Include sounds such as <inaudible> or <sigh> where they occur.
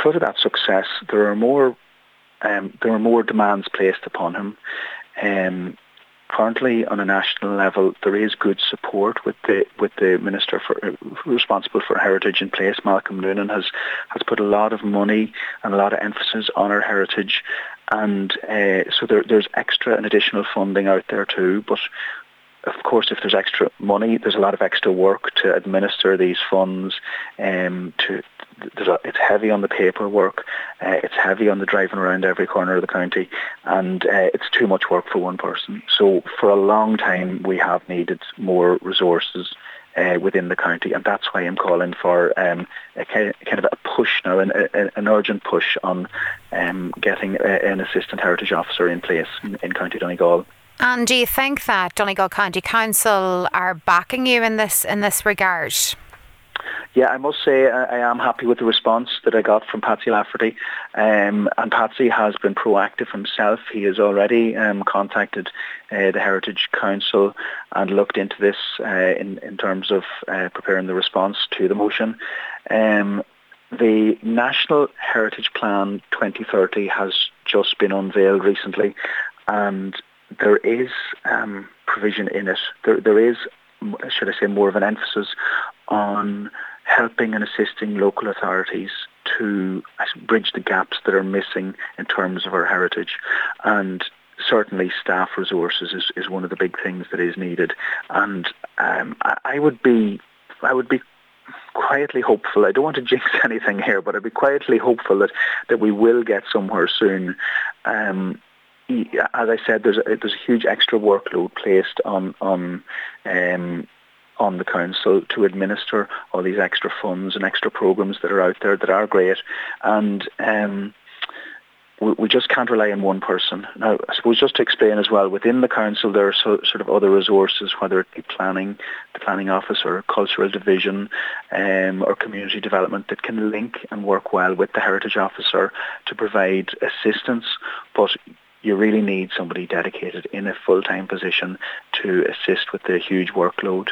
because of that success, there are more um, there are more demands placed upon him. Um, currently, on a national level, there is good support with the with the minister for, uh, responsible for heritage in place. Malcolm Noonan has has put a lot of money and a lot of emphasis on our heritage, and uh, so there, there's extra and additional funding out there too. But course, if there's extra money, there's a lot of extra work to administer these funds. Um, to a, it's heavy on the paperwork. Uh, it's heavy on the driving around every corner of the county, and uh, it's too much work for one person. So for a long time, we have needed more resources. Uh, within the county, and that's why I'm calling for um, a kind of a push now, an, a, an urgent push on um, getting a, an assistant heritage officer in place in, in County Donegal. And do you think that Donegal County Council are backing you in this in this regard? Yeah, I must say I, I am happy with the response that I got from Patsy Lafferty. Um, and Patsy has been proactive himself. He has already um, contacted uh, the Heritage Council and looked into this uh, in, in terms of uh, preparing the response to the motion. Um, the National Heritage Plan 2030 has just been unveiled recently and there is um, provision in it. There, there is, should I say, more of an emphasis on helping and assisting local authorities to bridge the gaps that are missing in terms of our heritage. And certainly staff resources is, is one of the big things that is needed. And um, I, I would be, I would be quietly hopeful. I don't want to jinx <laughs> anything here, but I'd be quietly hopeful that, that we will get somewhere soon. Um, as I said, there's a, there's a huge extra workload placed on on um, on the council to administer all these extra funds and extra programs that are out there that are great, and um, we, we, just can't rely on one person. Now, I suppose just to explain as well, within the council there are so, sort of other resources, whether it be planning, the planning office, or cultural division, um, or community development that can link and work well with the heritage officer to provide assistance, but you really need somebody dedicated in a full-time position to assist with the huge workload